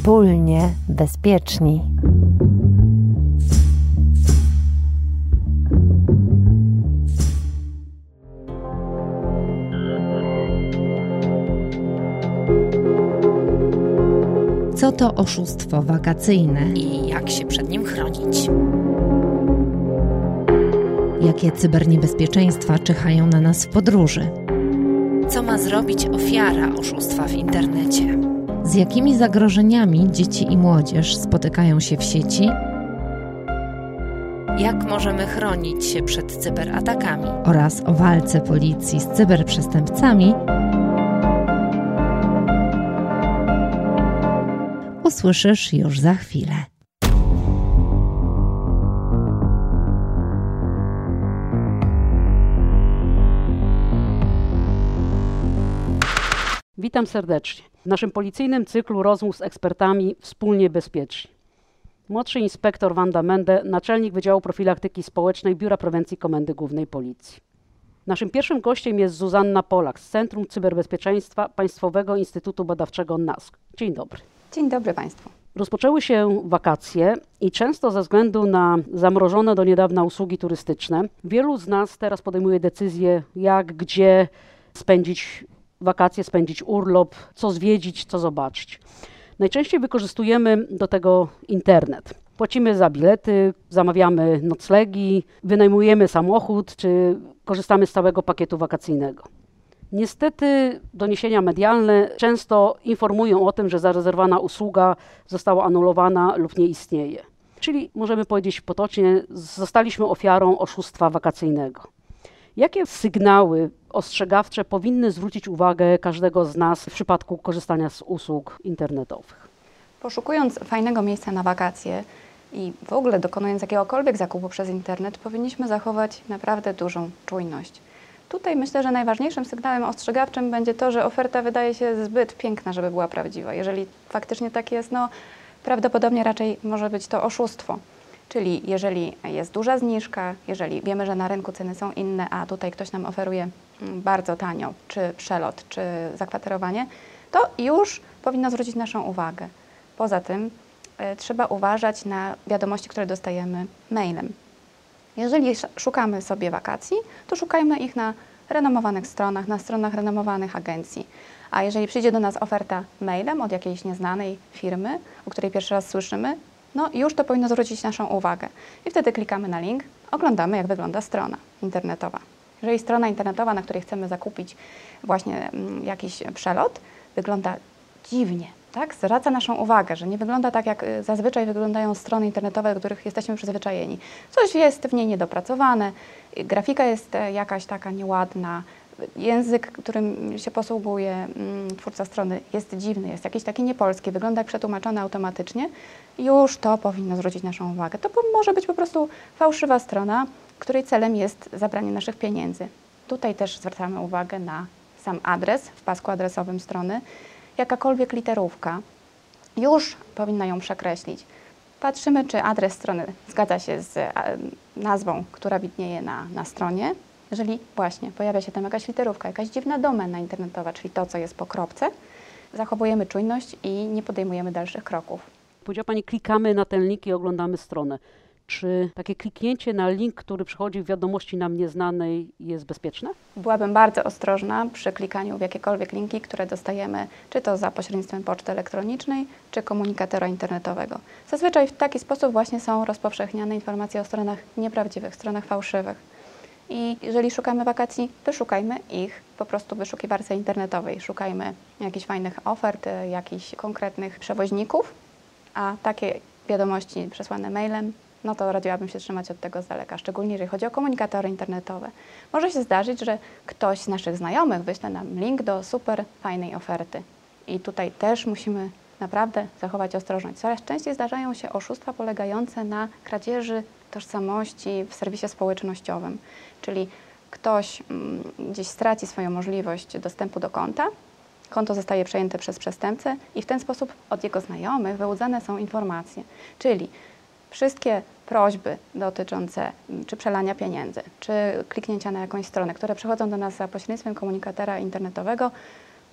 Wspólnie bezpieczni. Co to oszustwo wakacyjne? i jak się przed nim chronić. Jakie cyberniebezpieczeństwa czyhają na nas w podróży? Co ma zrobić ofiara oszustwa w internecie? Z jakimi zagrożeniami dzieci i młodzież spotykają się w sieci Jak możemy chronić się przed cyberatakami? oraz o walce policji z cyberprzestępcami usłyszysz już za chwilę. Witam serdecznie w naszym policyjnym cyklu rozmów z ekspertami Wspólnie Bezpieczni. Młodszy inspektor Wanda Mende, naczelnik Wydziału Profilaktyki Społecznej Biura Prewencji Komendy Głównej Policji. Naszym pierwszym gościem jest Zuzanna Polak z Centrum Cyberbezpieczeństwa Państwowego Instytutu Badawczego NASK. Dzień dobry. Dzień dobry Państwu. Rozpoczęły się wakacje i często ze względu na zamrożone do niedawna usługi turystyczne, wielu z nas teraz podejmuje decyzję, jak, gdzie spędzić wakacje, spędzić urlop, co zwiedzić, co zobaczyć. Najczęściej wykorzystujemy do tego internet. Płacimy za bilety, zamawiamy noclegi, wynajmujemy samochód czy korzystamy z całego pakietu wakacyjnego. Niestety doniesienia medialne często informują o tym, że zarezerwowana usługa została anulowana lub nie istnieje. Czyli możemy powiedzieć potocznie, zostaliśmy ofiarą oszustwa wakacyjnego. Jakie sygnały ostrzegawcze powinny zwrócić uwagę każdego z nas w przypadku korzystania z usług internetowych? Poszukując fajnego miejsca na wakacje i w ogóle dokonując jakiegokolwiek zakupu przez internet, powinniśmy zachować naprawdę dużą czujność. Tutaj myślę, że najważniejszym sygnałem ostrzegawczym będzie to, że oferta wydaje się zbyt piękna, żeby była prawdziwa. Jeżeli faktycznie tak jest, no prawdopodobnie raczej może być to oszustwo. Czyli jeżeli jest duża zniżka, jeżeli wiemy, że na rynku ceny są inne, a tutaj ktoś nam oferuje mm, bardzo tanio, czy przelot, czy zakwaterowanie, to już powinno zwrócić naszą uwagę. Poza tym e, trzeba uważać na wiadomości, które dostajemy mailem. Jeżeli sz- szukamy sobie wakacji, to szukajmy ich na renomowanych stronach, na stronach renomowanych agencji. A jeżeli przyjdzie do nas oferta mailem od jakiejś nieznanej firmy, o której pierwszy raz słyszymy, no już to powinno zwrócić naszą uwagę. I wtedy klikamy na link, oglądamy jak wygląda strona internetowa. Jeżeli strona internetowa, na której chcemy zakupić właśnie mm, jakiś przelot, wygląda dziwnie, tak? zwraca naszą uwagę, że nie wygląda tak, jak y, zazwyczaj wyglądają strony internetowe, do których jesteśmy przyzwyczajeni. Coś jest w niej niedopracowane, y, grafika jest e, jakaś taka nieładna, język, którym się posługuje mm, twórca strony jest dziwny, jest jakiś taki niepolski, wygląda jak przetłumaczony automatycznie, już to powinno zwrócić naszą uwagę. To może być po prostu fałszywa strona, której celem jest zabranie naszych pieniędzy. Tutaj też zwracamy uwagę na sam adres w pasku adresowym strony. Jakakolwiek literówka już powinna ją przekreślić. Patrzymy, czy adres strony zgadza się z nazwą, która widnieje na, na stronie. Jeżeli właśnie pojawia się tam jakaś literówka, jakaś dziwna domena internetowa, czyli to, co jest po kropce, zachowujemy czujność i nie podejmujemy dalszych kroków. Powiedziała Pani, klikamy na ten link i oglądamy stronę. Czy takie kliknięcie na link, który przychodzi w wiadomości nam nieznanej, jest bezpieczne? Byłabym bardzo ostrożna przy klikaniu w jakiekolwiek linki, które dostajemy, czy to za pośrednictwem poczty elektronicznej, czy komunikatora internetowego. Zazwyczaj w taki sposób właśnie są rozpowszechniane informacje o stronach nieprawdziwych, stronach fałszywych. I jeżeli szukamy wakacji, wyszukajmy ich po prostu w wyszukiwarce internetowej. Szukajmy jakichś fajnych ofert, jakichś konkretnych przewoźników, a takie wiadomości przesłane mailem, no to radziłabym się trzymać od tego z daleka, szczególnie jeżeli chodzi o komunikatory internetowe. Może się zdarzyć, że ktoś z naszych znajomych wyśle nam link do super fajnej oferty. I tutaj też musimy naprawdę zachować ostrożność. Coraz częściej zdarzają się oszustwa polegające na kradzieży tożsamości w serwisie społecznościowym. Czyli ktoś mm, gdzieś straci swoją możliwość dostępu do konta, konto zostaje przejęte przez przestępcę i w ten sposób od jego znajomych wyłudzane są informacje. Czyli wszystkie prośby dotyczące mm, czy przelania pieniędzy, czy kliknięcia na jakąś stronę, które przychodzą do nas za pośrednictwem komunikatora internetowego,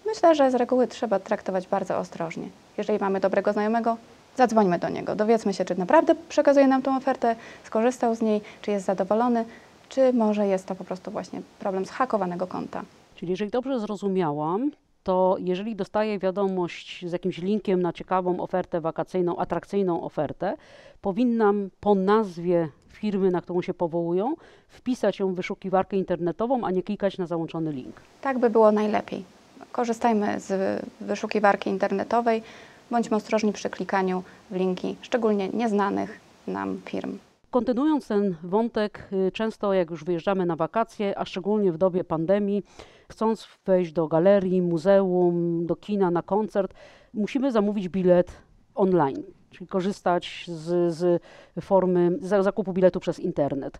Myślę, że z reguły trzeba traktować bardzo ostrożnie. Jeżeli mamy dobrego znajomego, zadzwońmy do niego, dowiedzmy się, czy naprawdę przekazuje nam tą ofertę, skorzystał z niej, czy jest zadowolony, czy może jest to po prostu właśnie problem zhakowanego konta. Czyli jeżeli dobrze zrozumiałam, to jeżeli dostaję wiadomość z jakimś linkiem na ciekawą ofertę wakacyjną, atrakcyjną ofertę, powinnam po nazwie firmy, na którą się powołują, wpisać ją w wyszukiwarkę internetową, a nie klikać na załączony link. Tak by było najlepiej. Korzystajmy z wyszukiwarki internetowej, bądźmy ostrożni przy klikaniu w linki, szczególnie nieznanych nam firm. Kontynuując ten wątek, y, często jak już wyjeżdżamy na wakacje, a szczególnie w dobie pandemii, chcąc wejść do galerii, muzeum, do kina, na koncert, musimy zamówić bilet online, czyli korzystać z, z formy zakupu biletu przez internet.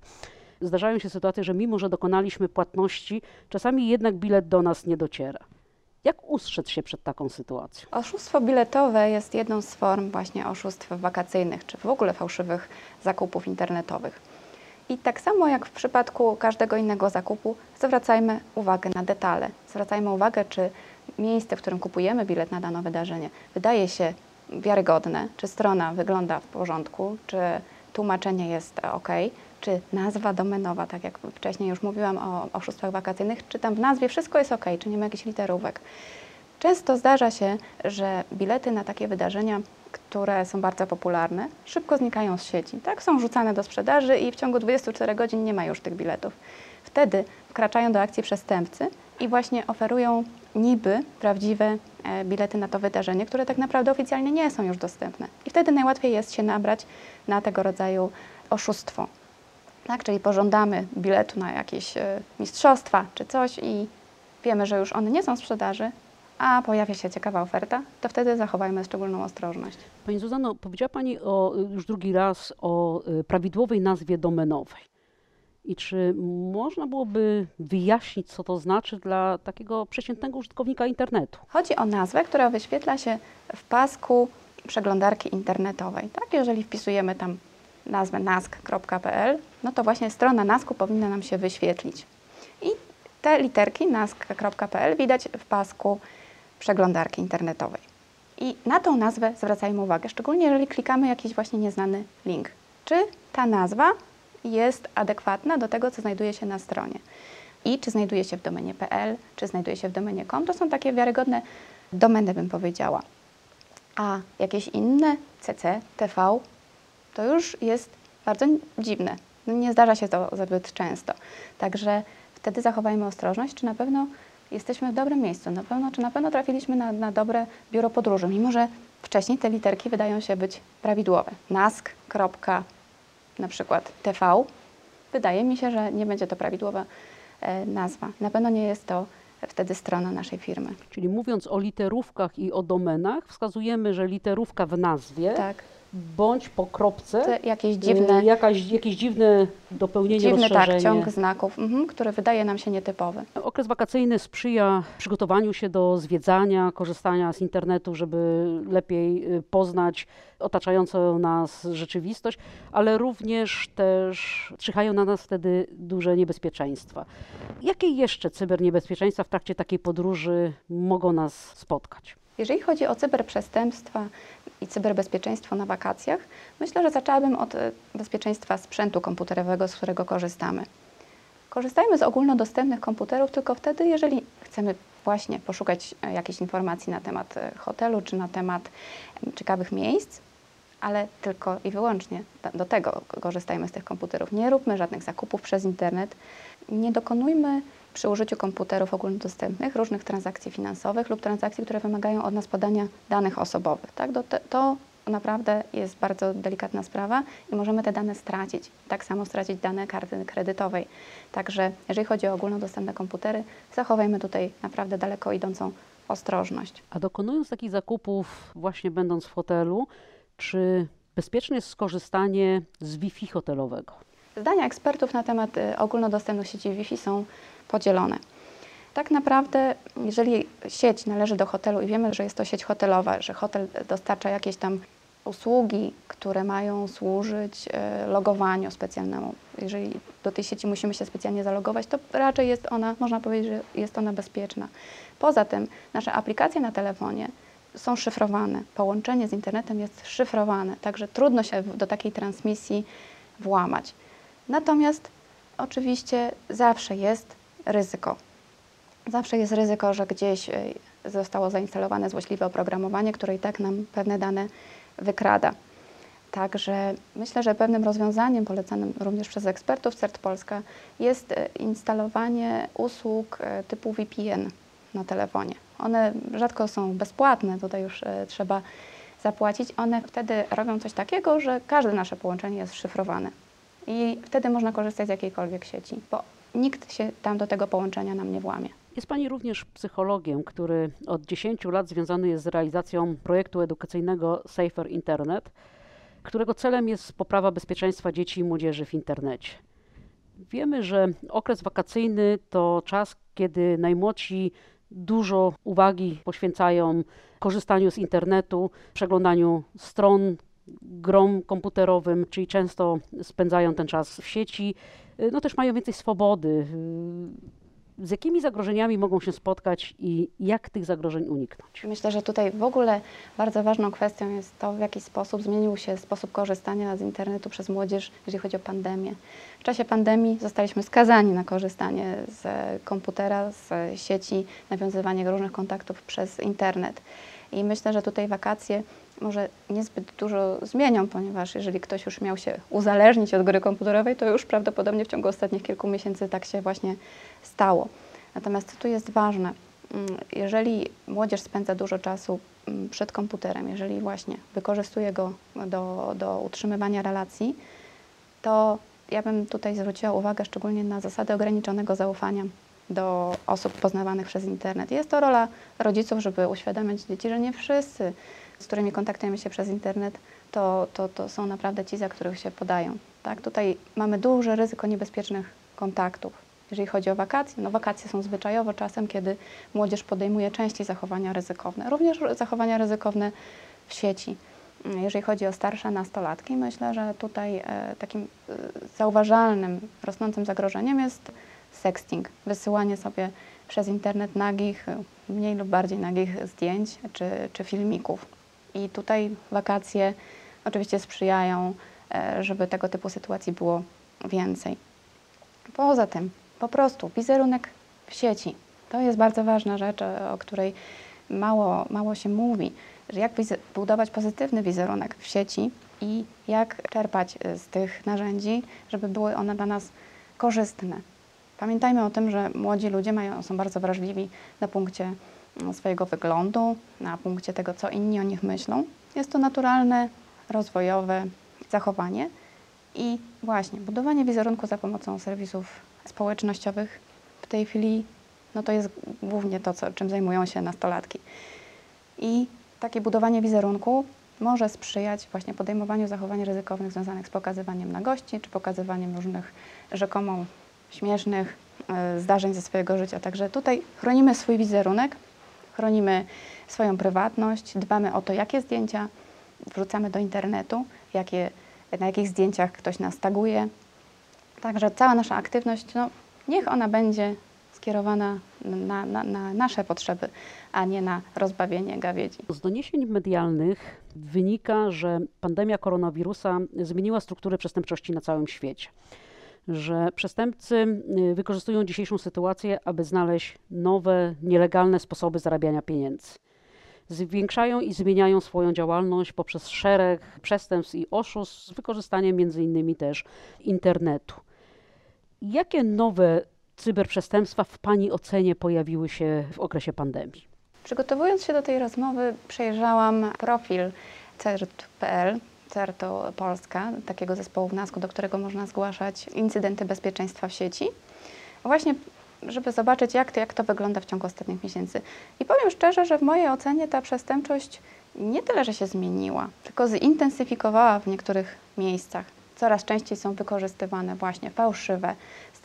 Zdarzają się sytuacje, że mimo, że dokonaliśmy płatności, czasami jednak bilet do nas nie dociera. Jak ustrzec się przed taką sytuacją? Oszustwo biletowe jest jedną z form właśnie oszustw wakacyjnych, czy w ogóle fałszywych zakupów internetowych. I tak samo jak w przypadku każdego innego zakupu, zwracajmy uwagę na detale. Zwracajmy uwagę, czy miejsce, w którym kupujemy bilet na dane wydarzenie, wydaje się wiarygodne, czy strona wygląda w porządku, czy tłumaczenie jest ok, czy nazwa domenowa, tak jak wcześniej już mówiłam o oszustwach wakacyjnych, czy tam w nazwie wszystko jest ok, czy nie ma jakichś literówek. Często zdarza się, że bilety na takie wydarzenia, które są bardzo popularne, szybko znikają z sieci. Tak? Są rzucane do sprzedaży i w ciągu 24 godzin nie ma już tych biletów. Wtedy wkraczają do akcji przestępcy i właśnie oferują niby prawdziwe e, bilety na to wydarzenie, które tak naprawdę oficjalnie nie są już dostępne. I wtedy najłatwiej jest się nabrać na tego rodzaju oszustwo. Tak? Czyli pożądamy biletu na jakieś e, mistrzostwa czy coś i wiemy, że już one nie są w sprzedaży, a pojawia się ciekawa oferta, to wtedy zachowajmy szczególną ostrożność. Pani Zuzano, powiedziała Pani o, już drugi raz o e, prawidłowej nazwie domenowej. I czy można byłoby wyjaśnić, co to znaczy dla takiego przeciętnego użytkownika internetu? Chodzi o nazwę, która wyświetla się w pasku przeglądarki internetowej. Tak, jeżeli wpisujemy tam nazwę nask.pl, no to właśnie strona nasku powinna nam się wyświetlić. I te literki nask.pl widać w pasku przeglądarki internetowej. I na tą nazwę zwracajmy uwagę, szczególnie jeżeli klikamy jakiś właśnie nieznany link. Czy ta nazwa jest adekwatna do tego, co znajduje się na stronie? I czy znajduje się w domenie .pl, czy znajduje się w domenie .com, to są takie wiarygodne domeny, bym powiedziała. A jakieś inne CC, TV, to już jest bardzo dziwne. No nie zdarza się to zbyt często. Także wtedy zachowajmy ostrożność, czy na pewno jesteśmy w dobrym miejscu, na pewno, czy na pewno trafiliśmy na, na dobre biuro podróży, mimo że wcześniej te literki wydają się być prawidłowe. NASK, na przykład TV, wydaje mi się, że nie będzie to prawidłowa e, nazwa. Na pewno nie jest to wtedy strona naszej firmy. Czyli mówiąc o literówkach i o domenach, wskazujemy, że literówka w nazwie tak bądź po kropce jakieś dziwne, y, jakaś, jakieś dziwne dopełnienie, dziwny tak, ciąg znaków, mhm, który wydaje nam się nietypowy. Okres wakacyjny sprzyja przygotowaniu się do zwiedzania, korzystania z internetu, żeby lepiej y, poznać otaczającą nas rzeczywistość, ale również też czyhają na nas wtedy duże niebezpieczeństwa. Jakie jeszcze cyberniebezpieczeństwa w trakcie takiej podróży mogą nas spotkać? Jeżeli chodzi o cyberprzestępstwa i cyberbezpieczeństwo na wakacjach, myślę, że zaczęłabym od e, bezpieczeństwa sprzętu komputerowego, z którego korzystamy. Korzystajmy z ogólnodostępnych komputerów tylko wtedy, jeżeli chcemy właśnie poszukać e, jakiejś informacji na temat e, hotelu czy na temat ciekawych miejsc, ale tylko i wyłącznie do tego korzystajmy z tych komputerów. Nie róbmy żadnych zakupów przez internet, nie dokonujmy przy użyciu komputerów ogólnodostępnych różnych transakcji finansowych lub transakcji, które wymagają od nas podania danych osobowych. Tak? To naprawdę jest bardzo delikatna sprawa i możemy te dane stracić. Tak samo stracić dane karty kredytowej. Także jeżeli chodzi o ogólnodostępne komputery, zachowajmy tutaj naprawdę daleko idącą ostrożność. A dokonując takich zakupów, właśnie będąc w hotelu, czy bezpieczne jest skorzystanie z Wi-Fi hotelowego? Zdania ekspertów na temat y, ogólnodostępnych sieci Wi-Fi są podzielone. Tak naprawdę, jeżeli sieć należy do hotelu i wiemy, że jest to sieć hotelowa, że hotel dostarcza jakieś tam usługi, które mają służyć e, logowaniu specjalnemu. Jeżeli do tej sieci musimy się specjalnie zalogować, to raczej jest ona, można powiedzieć, że jest ona bezpieczna. Poza tym nasze aplikacje na telefonie są szyfrowane. Połączenie z internetem jest szyfrowane, także trudno się do takiej transmisji włamać. Natomiast oczywiście zawsze jest ryzyko. Zawsze jest ryzyko, że gdzieś e, zostało zainstalowane złośliwe oprogramowanie, które i tak nam pewne dane wykrada. Także myślę, że pewnym rozwiązaniem polecanym również przez ekspertów CERT Polska jest e, instalowanie usług e, typu VPN na telefonie. One rzadko są bezpłatne, tutaj już trzeba zapłacić. One wtedy robią coś takiego, że każde nasze połączenie jest szyfrowane. I wtedy można korzystać z jakiejkolwiek sieci, bo nikt się tam do tego połączenia nam nie włamie. Jest Pani również psychologiem, który od 10 lat związany jest z realizacją projektu edukacyjnego Safer Internet, którego celem jest poprawa bezpieczeństwa dzieci i młodzieży w internecie. Wiemy, że okres wakacyjny to czas, kiedy najmłodsi dużo uwagi poświęcają korzystaniu z internetu, przeglądaniu stron, grom komputerowym, czyli często spędzają ten czas w sieci. No też mają więcej swobody z jakimi zagrożeniami mogą się spotkać i jak tych zagrożeń uniknąć? Myślę, że tutaj w ogóle bardzo ważną kwestią jest to, w jaki sposób zmienił się sposób korzystania z internetu przez młodzież, jeżeli chodzi o pandemię. W czasie pandemii zostaliśmy skazani na korzystanie z komputera, z sieci, nawiązywanie różnych kontaktów przez internet. I myślę, że tutaj wakacje może niezbyt dużo zmienią, ponieważ jeżeli ktoś już miał się uzależnić od gry komputerowej, to już prawdopodobnie w ciągu ostatnich kilku miesięcy tak się właśnie stało. Natomiast tu jest ważne, mm, jeżeli młodzież spędza dużo czasu mm, przed komputerem, jeżeli właśnie wykorzystuje go do, do utrzymywania relacji, to ja bym tutaj zwróciła uwagę szczególnie na zasady ograniczonego zaufania do osób poznawanych przez internet. Jest to rola rodziców, żeby uświadamiać dzieci, że nie wszyscy z którymi kontaktujemy się przez internet, to, to, to są naprawdę ci, za których się podają. Tak? Tutaj mamy duże ryzyko niebezpiecznych kontaktów. Jeżeli chodzi o wakacje, no wakacje są zwyczajowo czasem, kiedy młodzież podejmuje częściej zachowania ryzykowne, również zachowania ryzykowne w sieci. Jeżeli chodzi o starsze nastolatki, myślę, że tutaj e, takim e, zauważalnym, rosnącym zagrożeniem jest sexting, wysyłanie sobie przez internet nagich, mniej lub bardziej nagich zdjęć czy, czy filmików. I tutaj wakacje oczywiście sprzyjają, e, żeby tego typu sytuacji było więcej. Poza tym, po prostu wizerunek w sieci. To jest bardzo ważna rzecz, e, o której mało, mało się mówi, że jak budować pozytywny wizerunek w sieci i jak czerpać e, z tych narzędzi, żeby były one dla nas korzystne. Pamiętajmy o tym, że młodzi ludzie mają, są bardzo wrażliwi na punkcie swojego wyglądu, na punkcie tego, co inni o nich myślą. Jest to naturalne, rozwojowe zachowanie i właśnie budowanie wizerunku za pomocą serwisów społecznościowych w tej chwili no to jest głównie to, co, czym zajmują się nastolatki. I takie budowanie wizerunku może sprzyjać właśnie podejmowaniu zachowań ryzykownych związanych z pokazywaniem nagości czy pokazywaniem różnych rzekomo śmiesznych y, zdarzeń ze swojego życia. Także tutaj chronimy swój wizerunek, chronimy swoją prywatność, dbamy o to, jakie zdjęcia wrzucamy do internetu, jakie, na jakich zdjęciach ktoś nas taguje. Także cała nasza aktywność, no, niech ona będzie skierowana na, na, na, nasze potrzeby, a nie na rozbawienie gawiedzi. Z doniesień medialnych wynika, że pandemia koronawirusa zmieniła strukturę przestępczości na całym świecie że przestępcy y, wykorzystują dzisiejszą sytuację, aby znaleźć nowe, nielegalne sposoby zarabiania pieniędzy. Zwiększają i zmieniają swoją działalność poprzez szereg przestępstw i oszustw z wykorzystaniem m.in. też internetu. Jakie nowe cyberprzestępstwa w Pani ocenie pojawiły się w okresie pandemii? Przygotowując się do tej rozmowy, przejrzałam profil CERT.pl, CERTO Polska, takiego zespołu w NASK, do którego można zgłaszać incydenty bezpieczeństwa w sieci. Właśnie żeby zobaczyć, jak to, jak to wygląda w ciągu ostatnich miesięcy. I powiem szczerze, że w mojej ocenie ta przestępczość nie tyle, że się zmieniła, tylko zintensyfikowała w niektórych miejscach. Coraz częściej są wykorzystywane właśnie fałszywe,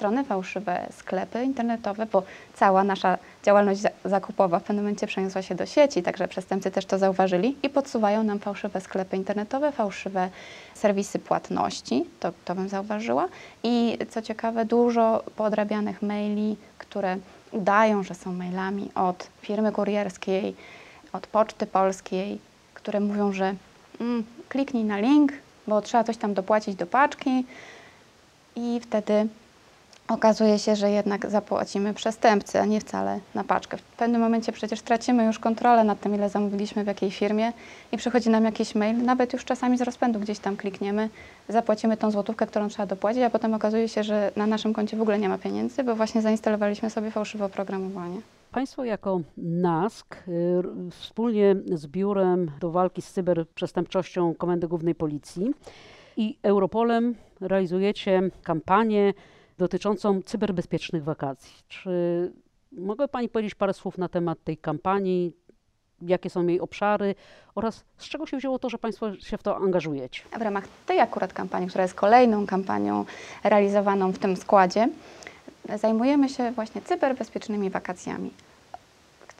strony fałszywe sklepy internetowe, bo cała nasza działalność zakupowa w pewnym momencie przeniosła się do sieci, także przestępcy też to zauważyli i podsuwają nam fałszywe sklepy internetowe, fałszywe serwisy płatności, to, to bym zauważyła. I co ciekawe, dużo podrabianych maili, które udają, że są mailami od firmy kurierskiej, od Poczty Polskiej, które mówią, że mm, kliknij na link, bo trzeba coś tam dopłacić do paczki i wtedy okazuje się, że jednak zapłacimy przestępcy, a nie wcale na paczkę. W pewnym momencie przecież tracimy już kontrolę nad tym, ile zamówiliśmy w jakiej firmie i przychodzi nam jakiś mail, nawet już czasami z rozpędu gdzieś tam klikniemy, zapłacimy tą złotówkę, którą trzeba dopłacić, a potem okazuje się, że na naszym koncie w ogóle nie ma pieniędzy, bo właśnie zainstalowaliśmy sobie fałszywe oprogramowanie. Państwo jako NASK y, wspólnie z Biurem do Walki z Cyberprzestępczością Komendy Głównej Policji i Europolem realizujecie kampanię dotyczącą cyberbezpiecznych wakacji. Czy mogę Pani powiedzieć parę słów na temat tej kampanii, jakie są jej obszary oraz z czego się wzięło to, że Państwo się w to angażujecie? W ramach tej akurat kampanii, która jest kolejną kampanią realizowaną w tym składzie, zajmujemy się właśnie cyberbezpiecznymi wakacjami.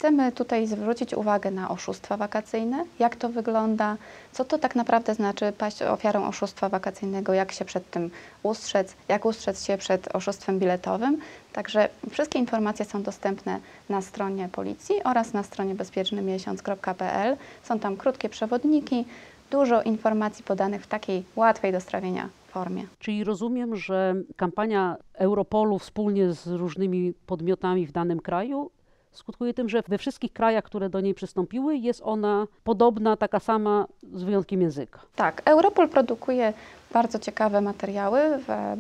Chcemy tutaj zwrócić uwagę na oszustwa wakacyjne, jak to wygląda, co to tak naprawdę znaczy paść ofiarą oszustwa wakacyjnego, jak się przed tym ustrzec, jak ustrzec się przed oszustwem biletowym. Także wszystkie informacje są dostępne na stronie policji oraz na stronie bezpiecznymiesiąc.pl. Są tam krótkie przewodniki, dużo informacji podanych w takiej łatwej do strawienia formie. Czyli rozumiem, że kampania Europolu wspólnie z różnymi podmiotami w danym kraju skutkuje tym, że we wszystkich krajach, które do niej przystąpiły, jest ona podobna, taka sama, z wyjątkiem języka. Tak, Europol produkuje bardzo ciekawe materiały w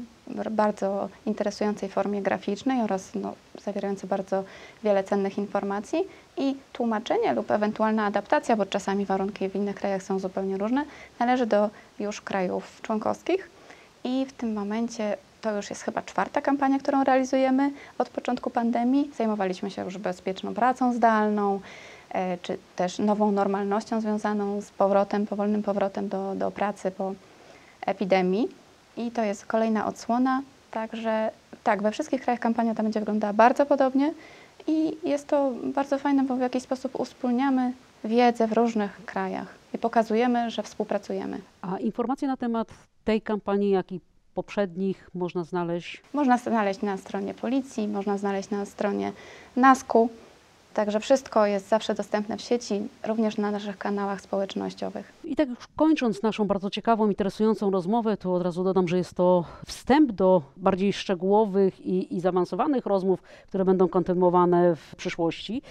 bardzo interesującej formie graficznej oraz no, zawierające bardzo wiele cennych informacji i tłumaczenie lub ewentualna adaptacja, bo czasami warunki w innych krajach są zupełnie różne, należy do już krajów członkowskich i w tym momencie to już jest chyba czwarta kampania, którą realizujemy od początku pandemii. Zajmowaliśmy się już bezpieczną pracą zdalną, e, czy też nową normalnością związaną z powrotem, powolnym powrotem do, do pracy po epidemii. I to jest kolejna odsłona. Także tak, we wszystkich krajach kampania ta będzie wyglądała bardzo podobnie i jest to bardzo fajne, bo w jakiś sposób uspólniamy wiedzę w różnych krajach i pokazujemy, że współpracujemy. A informacje na temat tej kampanii, jak i poprzednich można znaleźć? Można znaleźć na stronie policji, można znaleźć na stronie NASKU. Także wszystko jest zawsze dostępne w sieci, również na naszych kanałach społecznościowych. I tak już kończąc naszą bardzo ciekawą, interesującą rozmowę, to od razu dodam, że jest to wstęp do bardziej szczegółowych i, i zaawansowanych rozmów, które będą kontynuowane w przyszłości.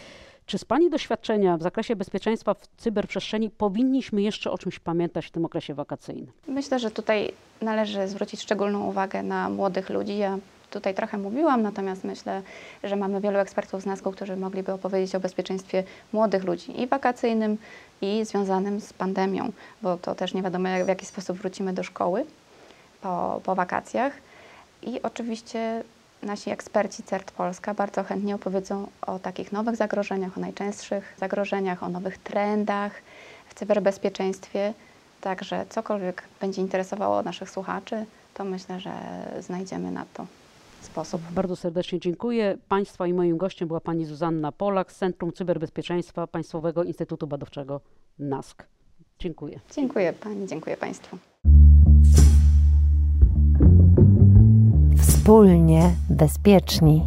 Czy z Pani doświadczenia w zakresie bezpieczeństwa w cyberprzestrzeni powinniśmy jeszcze o czymś pamiętać w tym okresie wakacyjnym? Myślę, że tutaj należy zwrócić szczególną uwagę na młodych ludzi. Ja tutaj trochę mówiłam, natomiast myślę, że mamy wielu ekspertów z NASKO, którzy mogliby opowiedzieć o bezpieczeństwie młodych ludzi i wakacyjnym, i związanym z pandemią, bo to też nie wiadomo, jak, w jaki sposób wrócimy do szkoły po, po wakacjach. I oczywiście nasi eksperci CERT Polska bardzo chętnie opowiedzą o takich nowych zagrożeniach, o najczęstszych zagrożeniach, o nowych trendach w cyberbezpieczeństwie. Także cokolwiek będzie interesowało naszych słuchaczy, to myślę, że znajdziemy na to sposób. Bardzo serdecznie dziękuję. Państwa i moim gościem była pani Zuzanna Polak z Centrum Cyberbezpieczeństwa Państwowego Instytutu Badawczego NASK. Dziękuję. Dziękuję pani, dziękuję państwu. Wspólnie bezpieczni.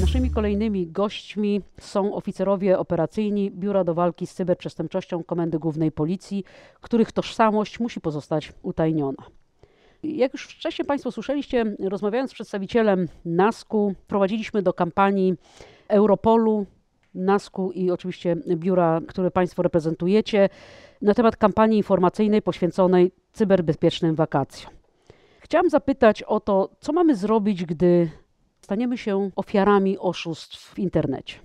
Naszymi kolejnymi gośćmi są oficerowie operacyjni Biura do Walki z Cyberprzestępczością Komendy Głównej Policji, których tożsamość musi pozostać utajniona. Jak już wcześniej Państwo słyszeliście, rozmawiając z przedstawicielem NASK-u, prowadziliśmy do kampanii Europolu, NASK-u i oczywiście biura, które Państwo reprezentujecie, na temat kampanii informacyjnej poświęconej cyberbezpiecznym wakacjom. Chciałam zapytać o to, co mamy zrobić, gdy staniemy się ofiarami oszustw w internecie.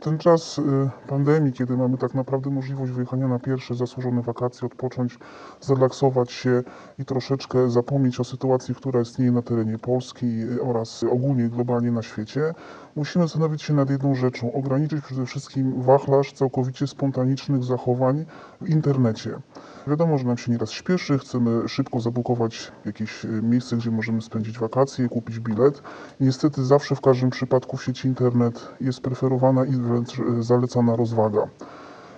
Ten czas y, pandemii, kiedy mamy tak naprawdę możliwość wyjechania na pierwsze zasłużone wakacje, odpocząć, zrelaksować się i troszeczkę zapomnieć o sytuacji, która istnieje na terenie Polski oraz ogólnie globalnie na świecie, musimy zastanowić się nad jedną rzeczą. Ograniczyć przede wszystkim wachlarz całkowicie spontanicznych zachowań w internecie. Wiadomo, że nam się nieraz śpieszy, chcemy szybko zabukować jakieś y, miejsce, gdzie możemy spędzić wakacje, kupić bilet. Niestety zawsze w każdym przypadku w sieci internet jest preferowana i y, zalecana rozwaga.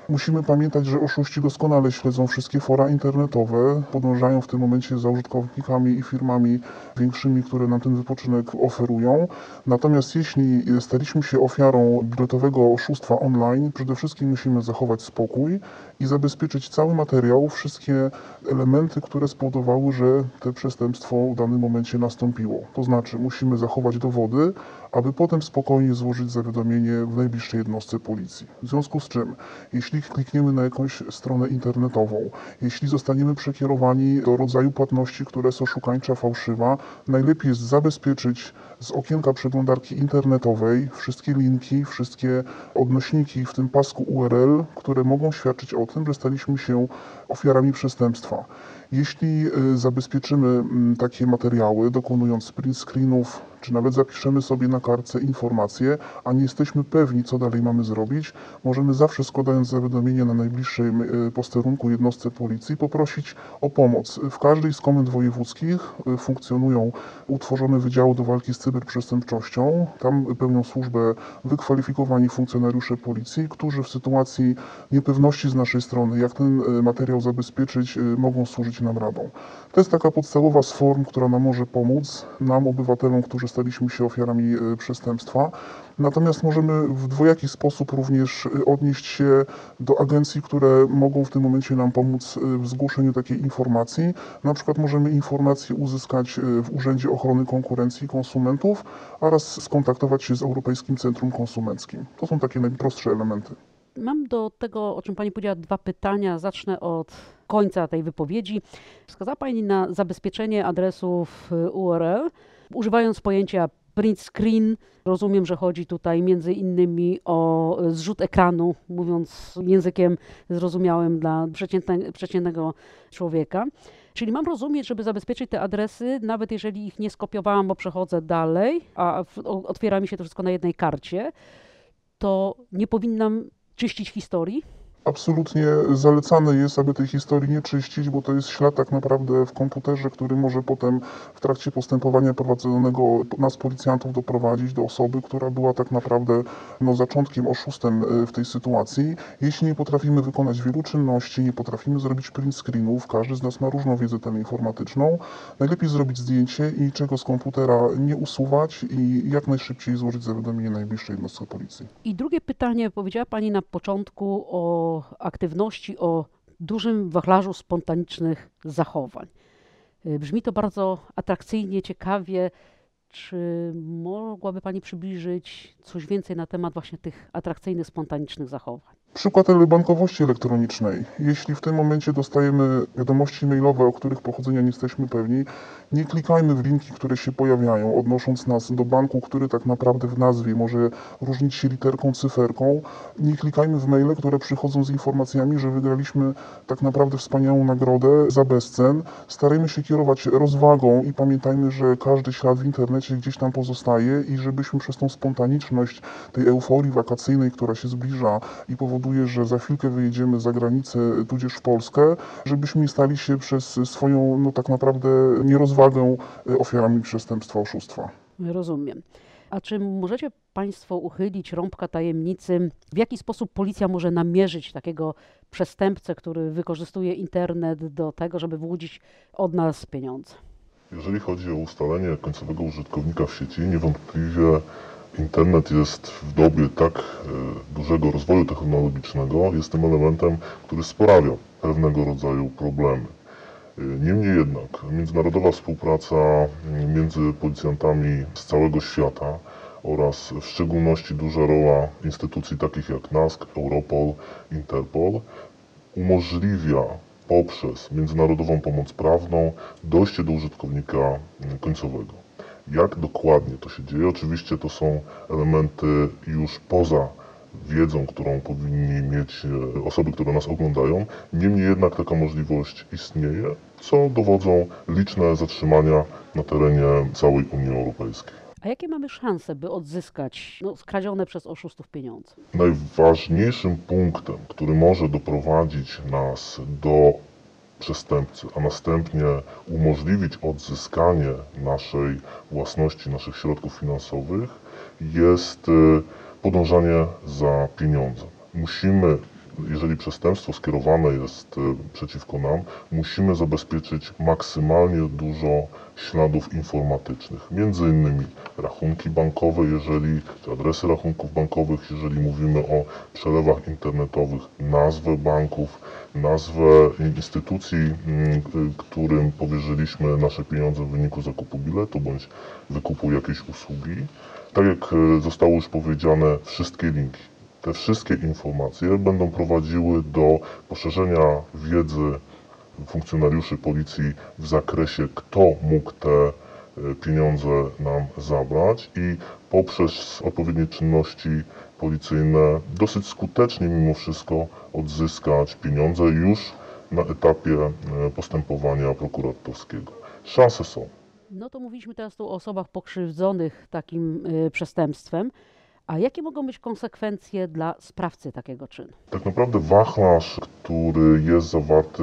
Musimy pamiętać, że oszuści doskonale śledzą wszystkie fora internetowe, podążają w tym momencie za użytkownikami i firmami większymi, które nam ten wypoczynek oferują. Natomiast jeśli staliśmy się ofiarą biletowego oszustwa online, przede wszystkim musimy zachować spokój i zabezpieczyć cały materiał, wszystkie elementy, które spowodowały, że to przestępstwo w danym momencie nastąpiło. To znaczy musimy zachować dowody, aby potem spokojnie złożyć zawiadomienie w najbliższej jednostce policji. W związku z czym, jeśli klikniemy na jakąś stronę internetową, jeśli zostaniemy przekierowani do rodzaju płatności, która jest oszukańcza, fałszywa, najlepiej jest zabezpieczyć z okienka przeglądarki internetowej wszystkie linki, wszystkie odnośniki w tym pasku URL, które mogą świadczyć o tym, że staliśmy się ofiarami przestępstwa. Jeśli y, zabezpieczymy mm, takie materiały, dokonując print screenów, czy nawet zapiszemy sobie na kartce informacje, a nie jesteśmy pewni, co dalej mamy zrobić, możemy zawsze składając zawiadomienie na najbliższym y, posterunku jednostce policji poprosić o pomoc. W każdej z komend wojewódzkich y, funkcjonują utworzone wydziały do walki z cyberprzestępczością. Tam pełnią służbę wykwalifikowani funkcjonariusze policji, którzy w sytuacji niepewności z naszej strony, jak ten materiał zabezpieczyć, mogą służyć nam radą. To jest taka podstawowa z form, która nam może pomóc, nam, obywatelom, którzy staliśmy się ofiarami e, przestępstwa. Natomiast możemy w dwojaki sposób również e, odnieść się do agencji, które mogą w tym momencie nam pomóc e, w zgłoszeniu takiej informacji. Na przykład możemy informację uzyskać w Urzędzie Ochrony Konkurencji i Konsumentów oraz skontaktować się z Europejskim Centrum Konsumenckim. To są takie najprostsze elementy. Mam do tego, o czym Pani powiedziała, dwa pytania. Zacznę od końca tej wypowiedzi. Wskazała Pani na zabezpieczenie adresów URL, używając pojęcia print screen. Rozumiem, że chodzi tutaj między innymi o zrzut ekranu, mówiąc językiem zrozumiałym dla przeciętne, przeciętnego człowieka. Czyli mam rozumieć, żeby zabezpieczyć te adresy, nawet jeżeli ich nie skopiowałam, bo przechodzę dalej, a otwiera mi się to wszystko na jednej karcie, to nie powinnam czyścić historii? Absolutnie zalecane jest, aby tej historii nie czyścić, bo to jest ślad tak naprawdę w komputerze, który może potem w trakcie postępowania prowadzonego nas policjantów doprowadzić do osoby, która była tak naprawdę no, zaczątkiem, oszustem e, w tej sytuacji. Jeśli nie potrafimy wykonać wielu czynności, nie potrafimy zrobić print screenów, każdy z nas ma różną wiedzę teleinformatyczną, najlepiej zrobić zdjęcie i niczego z komputera nie usuwać i jak najszybciej złożyć zawiadomienie najbliższej jednostce policji. I drugie pytanie, powiedziała Pani na początku o aktywności, o dużym wachlarzu spontanicznych zachowań. Y, brzmi to bardzo atrakcyjnie, ciekawie. Czy mogłaby Pani przybliżyć coś więcej na temat właśnie tych atrakcyjnych, spontanicznych zachowań? Przykład bankowości elektronicznej. Jeśli w tym momencie dostajemy wiadomości mailowe, o których pochodzenia nie jesteśmy pewni, nie klikajmy w linki, które się pojawiają, odnosząc nas do banku, który tak naprawdę w nazwie może różnić się literką, cyferką. Nie klikajmy w maile, które przychodzą z informacjami, że wygraliśmy tak naprawdę wspaniałą nagrodę za bezcen. Starajmy się kierować rozwagą i pamiętajmy, że każdy ślad w internecie gdzieś tam pozostaje i żebyśmy przez tą spontaniczność tej euforii wakacyjnej, która się zbliża i powoduje powoduje, że za chwilkę wyjedziemy za granicę, tudzież w Polskę, żebyśmy stali się przez swoją, no tak naprawdę, nierozwagę e, ofiarami przestępstwa, oszustwa. Rozumiem. A czy możecie Państwo uchylić rąbka tajemnicy, w jaki sposób policja może namierzyć takiego przestępcę, który wykorzystuje internet do tego, żeby wyłudzić od nas pieniądze? Jeżeli chodzi o ustalenie końcowego użytkownika w sieci, niewątpliwie Internet jest w dobie tak e, dużego rozwoju technologicznego, jest tym elementem, który sprawia pewnego rodzaju problemy. E, niemniej jednak międzynarodowa współpraca między policjantami z całego świata oraz w szczególności duża rola instytucji takich jak NASK, Europol, Interpol umożliwia poprzez międzynarodową pomoc prawną dojście do użytkownika końcowego. Jak dokładnie to się dzieje? Oczywiście to są elementy już poza wiedzą, którą powinni mieć e, osoby, które nas oglądają. Niemniej jednak taka możliwość istnieje, co dowodzą liczne zatrzymania na terenie całej Unii Europejskiej. A jakie mamy szanse, by odzyskać no, skradzione przez oszustów pieniądze? Najważniejszym punktem, który może doprowadzić nas do przestępcy, a następnie umożliwić odzyskanie naszej własności, naszych środków finansowych, jest e, podążanie za pieniądzem. Musimy jeżeli przestępstwo skierowane jest e, przeciwko nam, musimy zabezpieczyć maksymalnie dużo śladów informatycznych, między innymi rachunki bankowe, jeżeli, czy adresy rachunków bankowych, jeżeli mówimy o przelewach internetowych, nazwę banków, nazwę instytucji, mm, którym powierzyliśmy nasze pieniądze w wyniku zakupu biletu bądź wykupu jakiejś usługi. Tak jak e, zostało już powiedziane, wszystkie linki te wszystkie informacje będą prowadziły do poszerzenia wiedzy funkcjonariuszy policji w zakresie, kto mógł te e, pieniądze nam zabrać i poprzez odpowiednie czynności policyjne dosyć skutecznie mimo wszystko odzyskać pieniądze już na etapie e, postępowania prokuratorskiego. Szanse są. No to mówiliśmy teraz tu o osobach pokrzywdzonych takim y, przestępstwem. A jakie mogą być konsekwencje dla sprawcy takiego czynu? Tak naprawdę wachlarz, który jest zawarty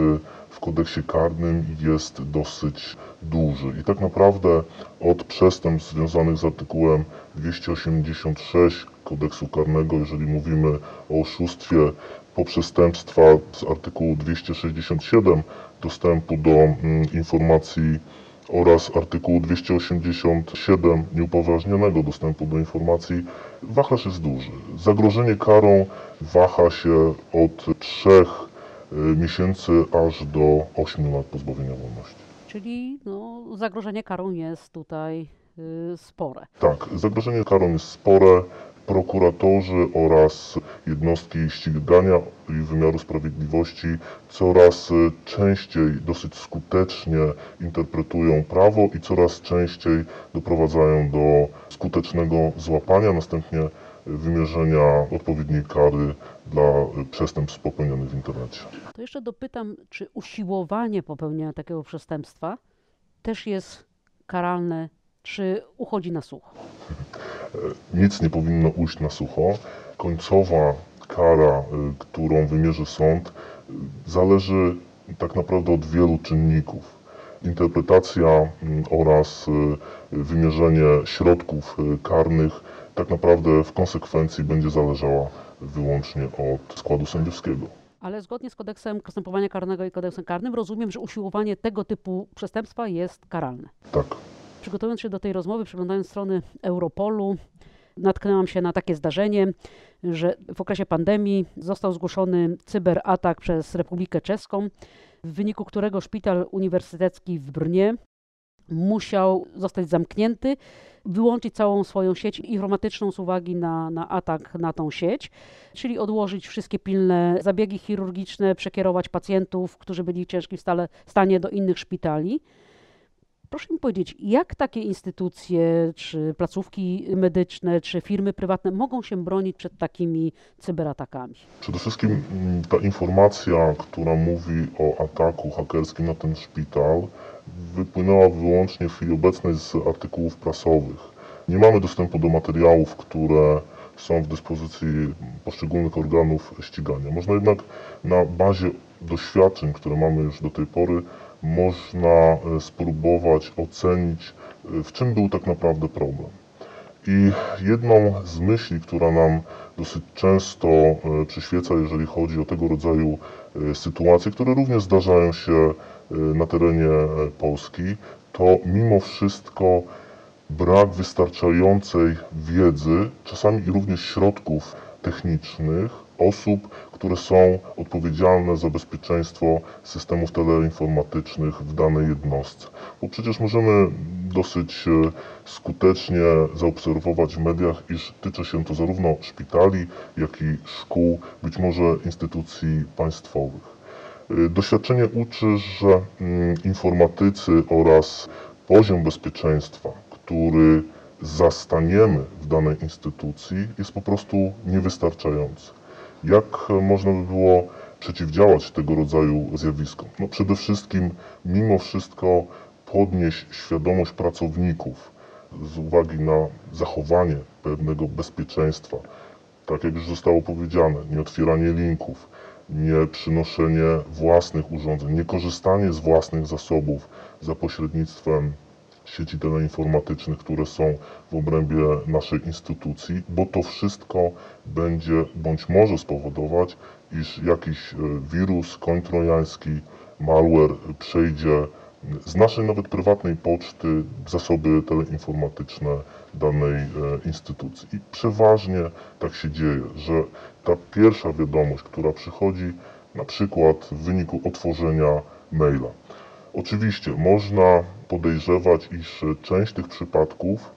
w kodeksie karnym jest dosyć duży i tak naprawdę od przestępstw związanych z artykułem 286 kodeksu karnego, jeżeli mówimy o oszustwie, po przestępstwa z artykułu 267 dostępu do mm, informacji oraz artykułu 287 nieupoważnionego dostępu do informacji, wachlarz jest duży. Zagrożenie karą waha się od 3 y, miesięcy aż do 8 lat pozbawienia wolności. Czyli no, zagrożenie karą jest tutaj spore. Tak, zagrożenie karą jest spore prokuratorzy oraz jednostki ścigania i wymiaru sprawiedliwości coraz częściej, dosyć skutecznie interpretują prawo i coraz częściej doprowadzają do skutecznego złapania, następnie wymierzenia odpowiedniej kary dla przestępstw popełnionych w internecie. To jeszcze dopytam, czy usiłowanie popełnienia takiego przestępstwa też jest karalne, czy uchodzi na sucho? nic nie powinno ujść na sucho. Końcowa kara, y, którą wymierzy sąd, y, zależy tak naprawdę od wielu czynników. Interpretacja mm, oraz y, wymierzenie środków karnych tak naprawdę w konsekwencji będzie zależała wyłącznie od składu sędziowskiego. Ale zgodnie z kodeksem postępowania karnego i kodeksem karnym rozumiem, że usiłowanie tego typu przestępstwa jest karalne. Tak. Przygotowując się do tej rozmowy, przeglądając strony Europolu, natknęłam się na takie zdarzenie, że w okresie pandemii został zgłoszony cyberatak przez Republikę Czeską, w wyniku którego szpital uniwersytecki w Brnie musiał zostać zamknięty, wyłączyć całą swoją sieć informatyczną z uwagi na, na atak na tą sieć, czyli odłożyć wszystkie pilne zabiegi chirurgiczne, przekierować pacjentów, którzy byli w ciężkim stanie do innych szpitali. Proszę mi powiedzieć, jak takie instytucje, czy placówki medyczne, czy firmy prywatne mogą się bronić przed takimi cyberatakami? Przede wszystkim mm, ta informacja, która mówi o ataku hakerskim na ten szpital, wypłynęła wyłącznie w chwili obecnej z artykułów prasowych. Nie mamy dostępu do materiałów, które są w dyspozycji poszczególnych organów ścigania. Można jednak na bazie doświadczeń, które mamy już do tej pory, można e, spróbować ocenić, e, w czym był tak naprawdę problem. I jedną z myśli, która nam dosyć często e, przyświeca, jeżeli chodzi o tego rodzaju sytuacje, które również zdarzają się na terenie Polski, to mimo wszystko brak wystarczającej wiedzy, czasami również środków technicznych osób, które są odpowiedzialne za bezpieczeństwo systemów teleinformatycznych w danej jednostce. Bo przecież możemy dosyć e, skutecznie zaobserwować w mediach, iż tyczy się to zarówno szpitali, jak i szkół, być może instytucji państwowych. E, doświadczenie uczy, że mm, informatycy oraz poziom bezpieczeństwa, który zastaniemy w danej instytucji jest po prostu niewystarczający. Jak można by było przeciwdziałać tego rodzaju zjawiskom? No przede wszystkim, mimo wszystko, podnieść świadomość pracowników z uwagi na zachowanie pewnego bezpieczeństwa. Tak jak już zostało powiedziane, nie otwieranie linków, nie przynoszenie własnych urządzeń, nie korzystanie z własnych zasobów za pośrednictwem sieci teleinformatycznych, które są w obrębie naszej instytucji, bo to wszystko będzie bądź może spowodować, iż jakiś e, wirus, koń trojański, malware przejdzie z naszej nawet prywatnej poczty zasoby teleinformatyczne danej e, instytucji. I przeważnie tak się dzieje, że ta pierwsza wiadomość, która przychodzi na przykład w wyniku otworzenia maila. Oczywiście można podejrzewać, iż część tych przypadków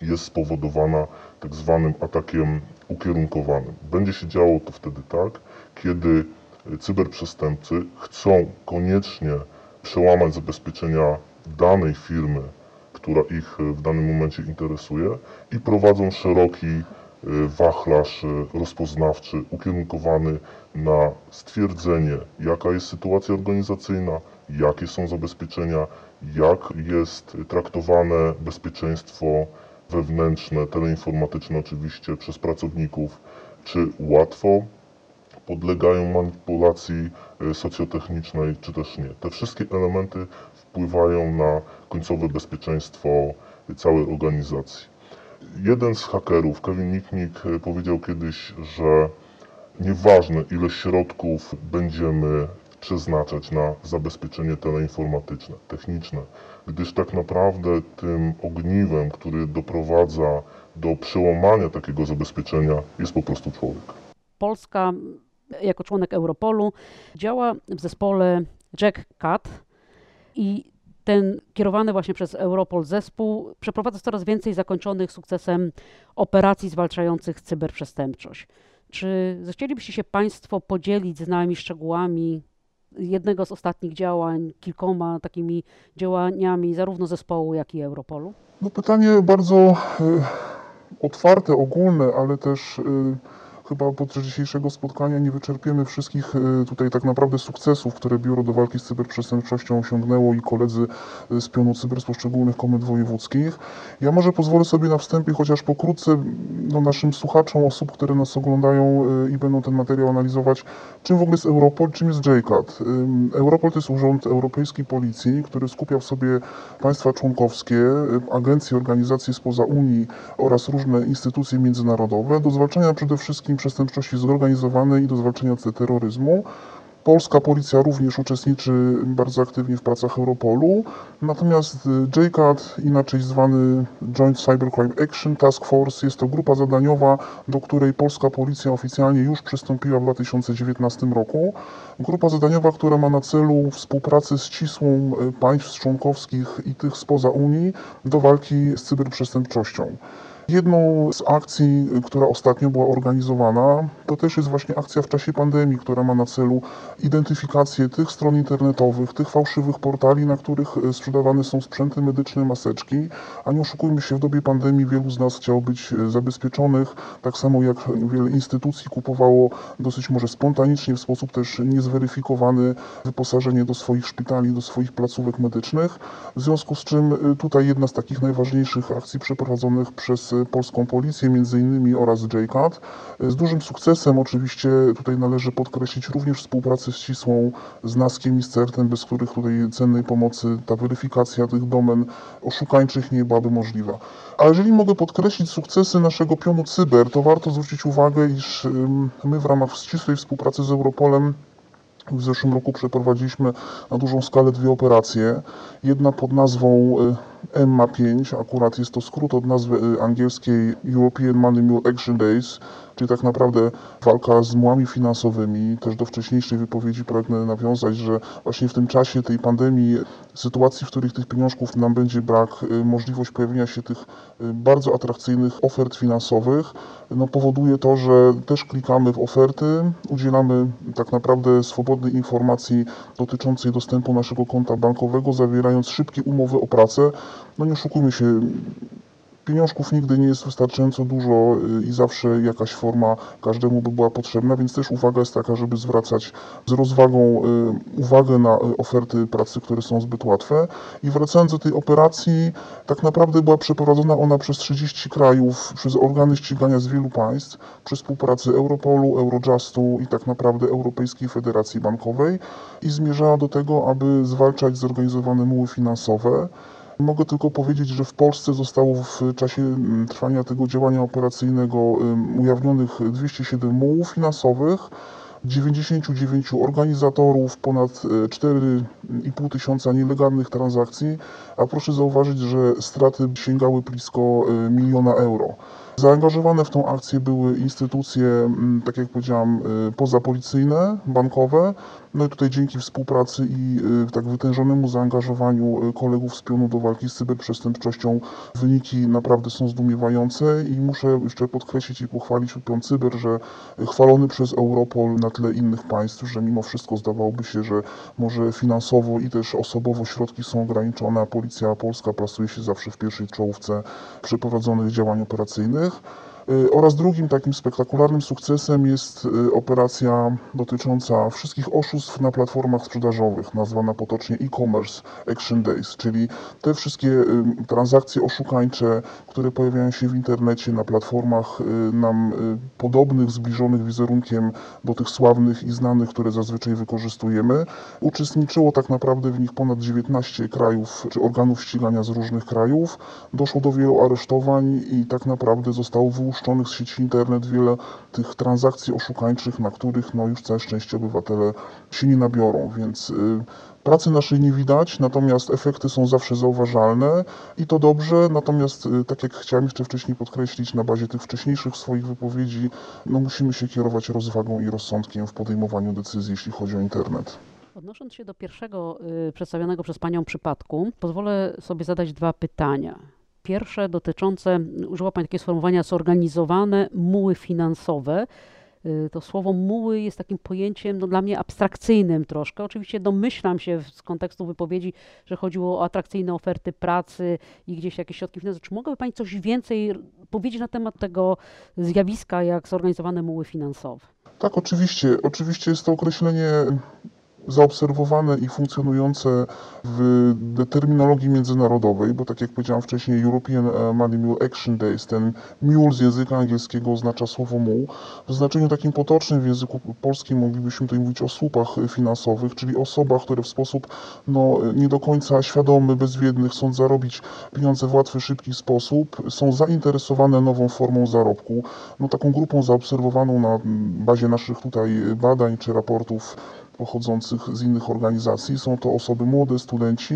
jest spowodowana tak zwanym atakiem ukierunkowanym. Będzie się działo to wtedy tak, kiedy cyberprzestępcy chcą koniecznie przełamać zabezpieczenia danej firmy, która ich w danym momencie interesuje i prowadzą szeroki e, wachlarz e, rozpoznawczy ukierunkowany na stwierdzenie, jaka jest sytuacja organizacyjna, jakie są zabezpieczenia, jak jest traktowane bezpieczeństwo wewnętrzne, teleinformatyczne oczywiście przez pracowników, czy łatwo podlegają manipulacji e, socjotechnicznej, czy też nie. Te wszystkie elementy wpływają na końcowe bezpieczeństwo całej organizacji. Jeden z hakerów, Kevin Mitnick, e, powiedział kiedyś, że nieważne ile środków będziemy przeznaczać na zabezpieczenie teleinformatyczne, techniczne, gdyż tak naprawdę tym ogniwem, który doprowadza do przełamania takiego zabezpieczenia jest po prostu człowiek. Polska jako członek Europolu działa w zespole Jack Cat i ten kierowany właśnie przez Europol zespół przeprowadza coraz więcej zakończonych sukcesem operacji zwalczających cyberprzestępczość. Czy zechcielibyście się Państwo podzielić z nami szczegółami jednego z ostatnich działań, kilkoma takimi działaniami zarówno zespołu, jak i Europolu? No pytanie bardzo y, otwarte, ogólne, ale też y, chyba podczas dzisiejszego spotkania nie wyczerpiemy wszystkich e, tutaj tak naprawdę sukcesów, które Biuro do Walki z Cyberprzestępczością osiągnęło i koledzy e, z pionu cyber z poszczególnych komend wojewódzkich. Ja może pozwolę sobie na wstępie chociaż pokrótce no, naszym słuchaczom, osób, które nas oglądają e, i będą ten materiał analizować, czym w ogóle jest Europol, czym jest JCAT. Europol to jest Urząd Europejskiej Policji, który skupia w sobie państwa członkowskie, agencje, organizacje spoza Unii oraz różne instytucje międzynarodowe do zwalczania przede wszystkim przestępczości zorganizowanej i do zwalczania terroryzmu. Polska policja również uczestniczy bardzo aktywnie w pracach Europolu, natomiast JCAT, inaczej zwany Joint Cybercrime Action Task Force, jest to grupa zadaniowa, do której polska policja oficjalnie już przystąpiła w 2019 roku. Grupa zadaniowa, która ma na celu współpracę ścisłą e, państw członkowskich i tych spoza Unii do walki z cyberprzestępczością. Jedną z akcji, która ostatnio była organizowana, to też jest właśnie akcja w czasie pandemii, która ma na celu identyfikację tych stron internetowych, tych fałszywych portali, na których e, sprzedawane są sprzęty medyczne, maseczki. A nie oszukujmy się, w dobie pandemii wielu z nas chciało być e, zabezpieczonych, tak samo jak wiele instytucji kupowało dosyć może spontanicznie, w sposób też niezweryfikowany wyposażenie do swoich szpitali, do swoich placówek medycznych. W związku z czym e, tutaj jedna z takich najważniejszych akcji przeprowadzonych przez polską policję między innymi oraz JCAT. Z dużym sukcesem oczywiście tutaj należy podkreślić również współpracę ścisłą z NASKiem i CERT-em, bez których tutaj cennej pomocy ta weryfikacja tych domen oszukańczych nie byłaby możliwa. A jeżeli mogę podkreślić sukcesy naszego pionu cyber, to warto zwrócić uwagę, iż my w ramach ścisłej współpracy z Europolem w zeszłym roku przeprowadziliśmy na dużą skalę dwie operacje. Jedna pod nazwą y, EMMA5, akurat jest to skrót od nazwy y, angielskiej European Money Mule Action Days, czyli tak naprawdę walka z mułami finansowymi. Też do wcześniejszej wypowiedzi pragnę nawiązać, że właśnie w tym czasie tej pandemii, sytuacji, w których tych pieniążków nam będzie brak, y, możliwość pojawienia się tych bardzo atrakcyjnych ofert finansowych, no powoduje to, że też klikamy w oferty, udzielamy tak naprawdę swobodnej informacji dotyczącej dostępu naszego konta bankowego, zawierając szybkie umowy o pracę. No nie oszukujmy się, Pieniążków nigdy nie jest wystarczająco dużo y, i zawsze jakaś forma każdemu by była potrzebna, więc też uwaga jest taka, żeby zwracać z rozwagą y, uwagę na y, oferty pracy, które są zbyt łatwe. I wracając do tej operacji, tak naprawdę była przeprowadzona ona przez 30 krajów, przez organy ścigania z wielu państw, przy współpracy Europolu, Eurojustu i tak naprawdę Europejskiej Federacji Bankowej i zmierzała do tego, aby zwalczać zorganizowane muły finansowe. Mogę tylko powiedzieć, że w Polsce zostało w czasie mm, trwania tego działania operacyjnego ujawnionych 207 mułów finansowych, 99 organizatorów, ponad e, 4,5 tysiąca nielegalnych transakcji, a proszę zauważyć, że straty sięgały blisko e, miliona euro. Zaangażowane w tą akcję były instytucje, mm, tak jak powiedziałam, y, pozapolicyjne, bankowe. No i tutaj dzięki współpracy i y, tak wytężonemu zaangażowaniu y, kolegów z pionu do walki z cyberprzestępczością wyniki naprawdę są zdumiewające i muszę jeszcze podkreślić i pochwalić pion cyber, że chwalony przez Europol na tle innych państw, że mimo wszystko zdawałoby się, że może finansowo i też osobowo środki są ograniczone, a policja polska plasuje się zawsze w pierwszej czołówce przeprowadzonych działań operacyjnych. Y, Oraz drugim takim spektakularnym sukcesem jest y, operacja dotycząca wszystkich oszustw na platformach sprzedażowych, nazwana potocznie e-commerce Action Days, czyli te wszystkie y, transakcje oszukańcze, które pojawiają się w internecie na platformach nam podobnych, zbliżonych wizerunkiem do tych sławnych i znanych, które zazwyczaj wykorzystujemy. Uczestniczyło tak naprawdę w nich ponad 19 krajów czy organów ścigania z różnych krajów. Doszło do wielu aresztowań i tak naprawdę zostało wyłuszczonych z sieci internet wiele tych transakcji oszukańczych, na których no już całe szczęście obywatele się nie nabiorą, więc y, Pracy naszej nie widać, natomiast efekty są zawsze zauważalne i to dobrze. Natomiast, y, tak jak chciałem jeszcze wcześniej podkreślić, na bazie tych wcześniejszych swoich wypowiedzi, no musimy się kierować rozwagą i rozsądkiem w podejmowaniu decyzji, jeśli chodzi o internet. Odnosząc się do pierwszego y, przedstawionego przez Panią przypadku, pozwolę sobie zadać dwa pytania. Pierwsze dotyczące, użyła Pani takiego sformułowania, zorganizowane muły finansowe. Y, To słowo muły jest takim pojęciem no, dla mnie abstrakcyjnym troszkę. Oczywiście domyślam się z kontekstu wypowiedzi, że chodziło o atrakcyjne oferty pracy i gdzieś jakieś środki finansowe. Czy mogłaby Pani coś więcej powiedzieć na temat tego zjawiska, jak zorganizowane muły finansowe? Tak, oczywiście. Oczywiście jest to określenie zaobserwowane i funkcjonujące w terminologii międzynarodowej, bo tak jak powiedziałem wcześniej, European e, Money Mule Action Days, ten mule z języka angielskiego oznacza słowo muł. W znaczeniu takim potocznym w języku polskim moglibyśmy tutaj mówić o słupach finansowych, czyli osobach, które w sposób no, nie do końca świadomy, bezwiedny chcą zarobić pieniądze w łatwy, szybki sposób, są zainteresowane nową formą zarobku. No, taką grupą zaobserwowaną na bazie naszych tutaj badań czy raportów pochodzących z innych organizacji. Są to osoby młode, studenci,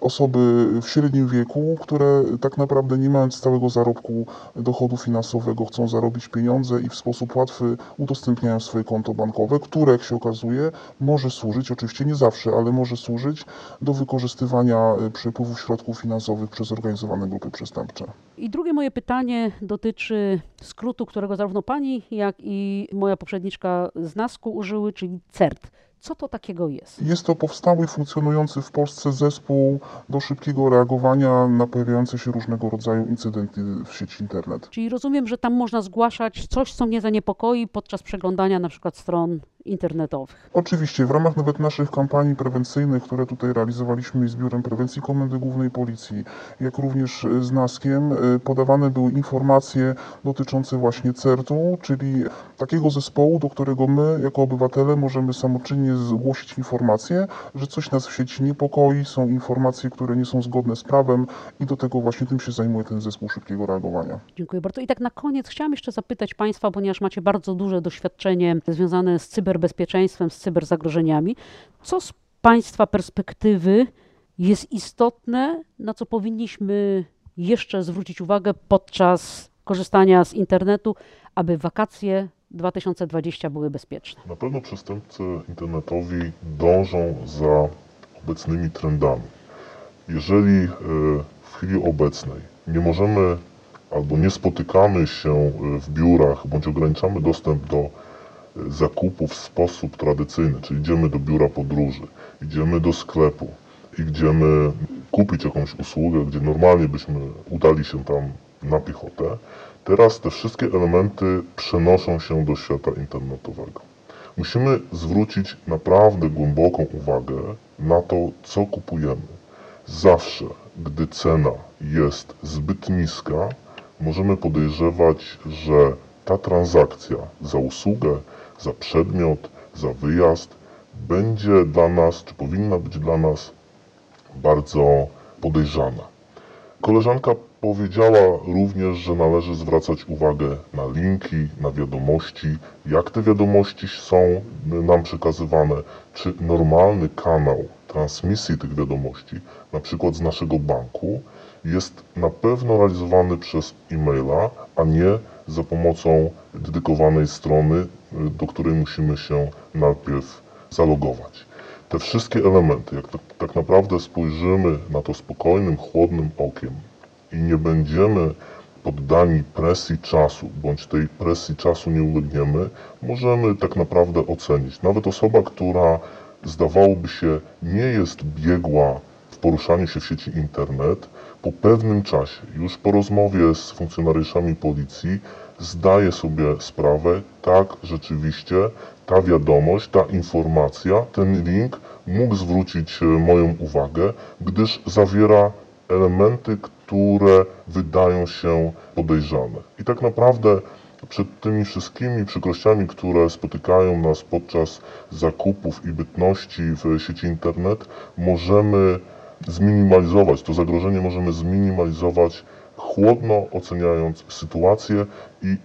osoby w średnim wieku, które tak naprawdę nie mając stałego zarobku dochodu finansowego chcą zarobić pieniądze i w sposób łatwy udostępniają swoje konto bankowe, które jak się okazuje może służyć, oczywiście nie zawsze, ale może służyć do wykorzystywania e, przepływu środków finansowych przez zorganizowane grupy przestępcze. I drugie moje pytanie dotyczy skrótu, którego zarówno pani, jak i moja poprzedniczka z NASK-u użyły, czyli CERT. Co to takiego jest? Jest to powstały, funkcjonujący w Polsce zespół do szybkiego reagowania na pojawiające się różnego rodzaju incydenty w sieci internet. Czyli rozumiem, że tam można zgłaszać coś, co mnie zaniepokoi podczas przeglądania na przykład stron internetowych. Oczywiście w ramach nawet naszych kampanii prewencyjnych, które tutaj realizowaliśmy z Biurem Prewencji Komendy Głównej Policji, jak również e, z NASK-iem, e, podawane były informacje dotyczące właśnie CERT-u, czyli takiego zespołu, do którego my jako obywatele możemy samoczynnie zgłosić informacje, że coś nas w sieci niepokoi, są informacje, które nie są zgodne z prawem i do tego właśnie tym się zajmuje ten zespół szybkiego reagowania. Dziękuję bardzo. I tak na koniec chciałam jeszcze zapytać Państwa, ponieważ macie bardzo duże doświadczenie związane z cyberbezpieczeństwem, z cyberzagrożeniami, co z Państwa perspektywy jest istotne, na co powinniśmy jeszcze zwrócić uwagę podczas korzystania z internetu, aby wakacje 2020 były bezpieczne? Na pewno przestępcy internetowi dążą za obecnymi trendami. Jeżeli e, w chwili obecnej nie możemy albo nie spotykamy się e, w biurach bądź ograniczamy dostęp do zakupów w sposób tradycyjny, czyli idziemy do biura podróży, idziemy do sklepu, idziemy kupić jakąś usługę, gdzie normalnie byśmy udali się tam na piechotę. Teraz te wszystkie elementy przenoszą się do świata internetowego. Musimy zwrócić naprawdę głęboką uwagę na to, co kupujemy. Zawsze, gdy cena jest zbyt niska, możemy podejrzewać, że ta transakcja za usługę, za przedmiot, za wyjazd będzie dla nas, czy powinna być dla nas bardzo podejrzana. Koleżanka powiedziała również, że należy zwracać uwagę na linki, na wiadomości, jak te wiadomości są nam przekazywane, czy normalny kanał transmisji tych wiadomości, na przykład z naszego banku, jest na pewno realizowany przez e-maila, a nie za pomocą dedykowanej strony, do której musimy się najpierw zalogować. Te wszystkie elementy, jak tak, tak naprawdę spojrzymy na to spokojnym, chłodnym okiem i nie będziemy poddani presji czasu, bądź tej presji czasu nie ulegniemy, możemy tak naprawdę ocenić. Nawet osoba, która zdawałoby się nie jest biegła w poruszaniu się w sieci internet, po pewnym czasie, już po rozmowie z funkcjonariuszami policji, zdaje sobie sprawę, tak, rzeczywiście ta wiadomość, ta informacja, ten link mógł zwrócić e, moją uwagę, gdyż zawiera elementy, które wydają się podejrzane. I tak naprawdę przed tymi wszystkimi przykrościami, które spotykają nas podczas zakupów i bytności w sieci internet, możemy zminimalizować, to zagrożenie możemy zminimalizować chłodno oceniając sytuację i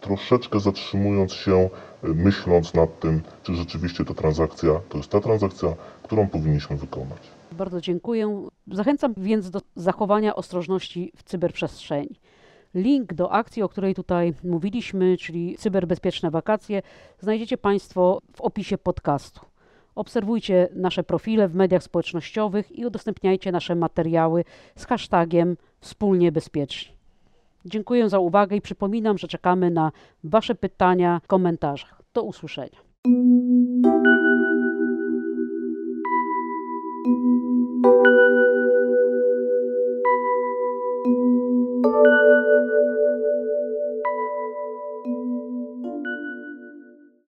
troszeczkę zatrzymując się, myśląc nad tym, czy rzeczywiście ta transakcja to jest ta transakcja, którą powinniśmy wykonać. Bardzo dziękuję. Zachęcam więc do zachowania ostrożności w cyberprzestrzeni. Link do akcji, o której tutaj mówiliśmy, czyli cyberbezpieczne wakacje, znajdziecie Państwo w opisie podcastu. Obserwujcie nasze profile w mediach społecznościowych i udostępniajcie nasze materiały z hashtagiem wspólnie bezpieczni. Dziękuję za uwagę i przypominam, że czekamy na Wasze pytania w komentarzach. Do usłyszenia.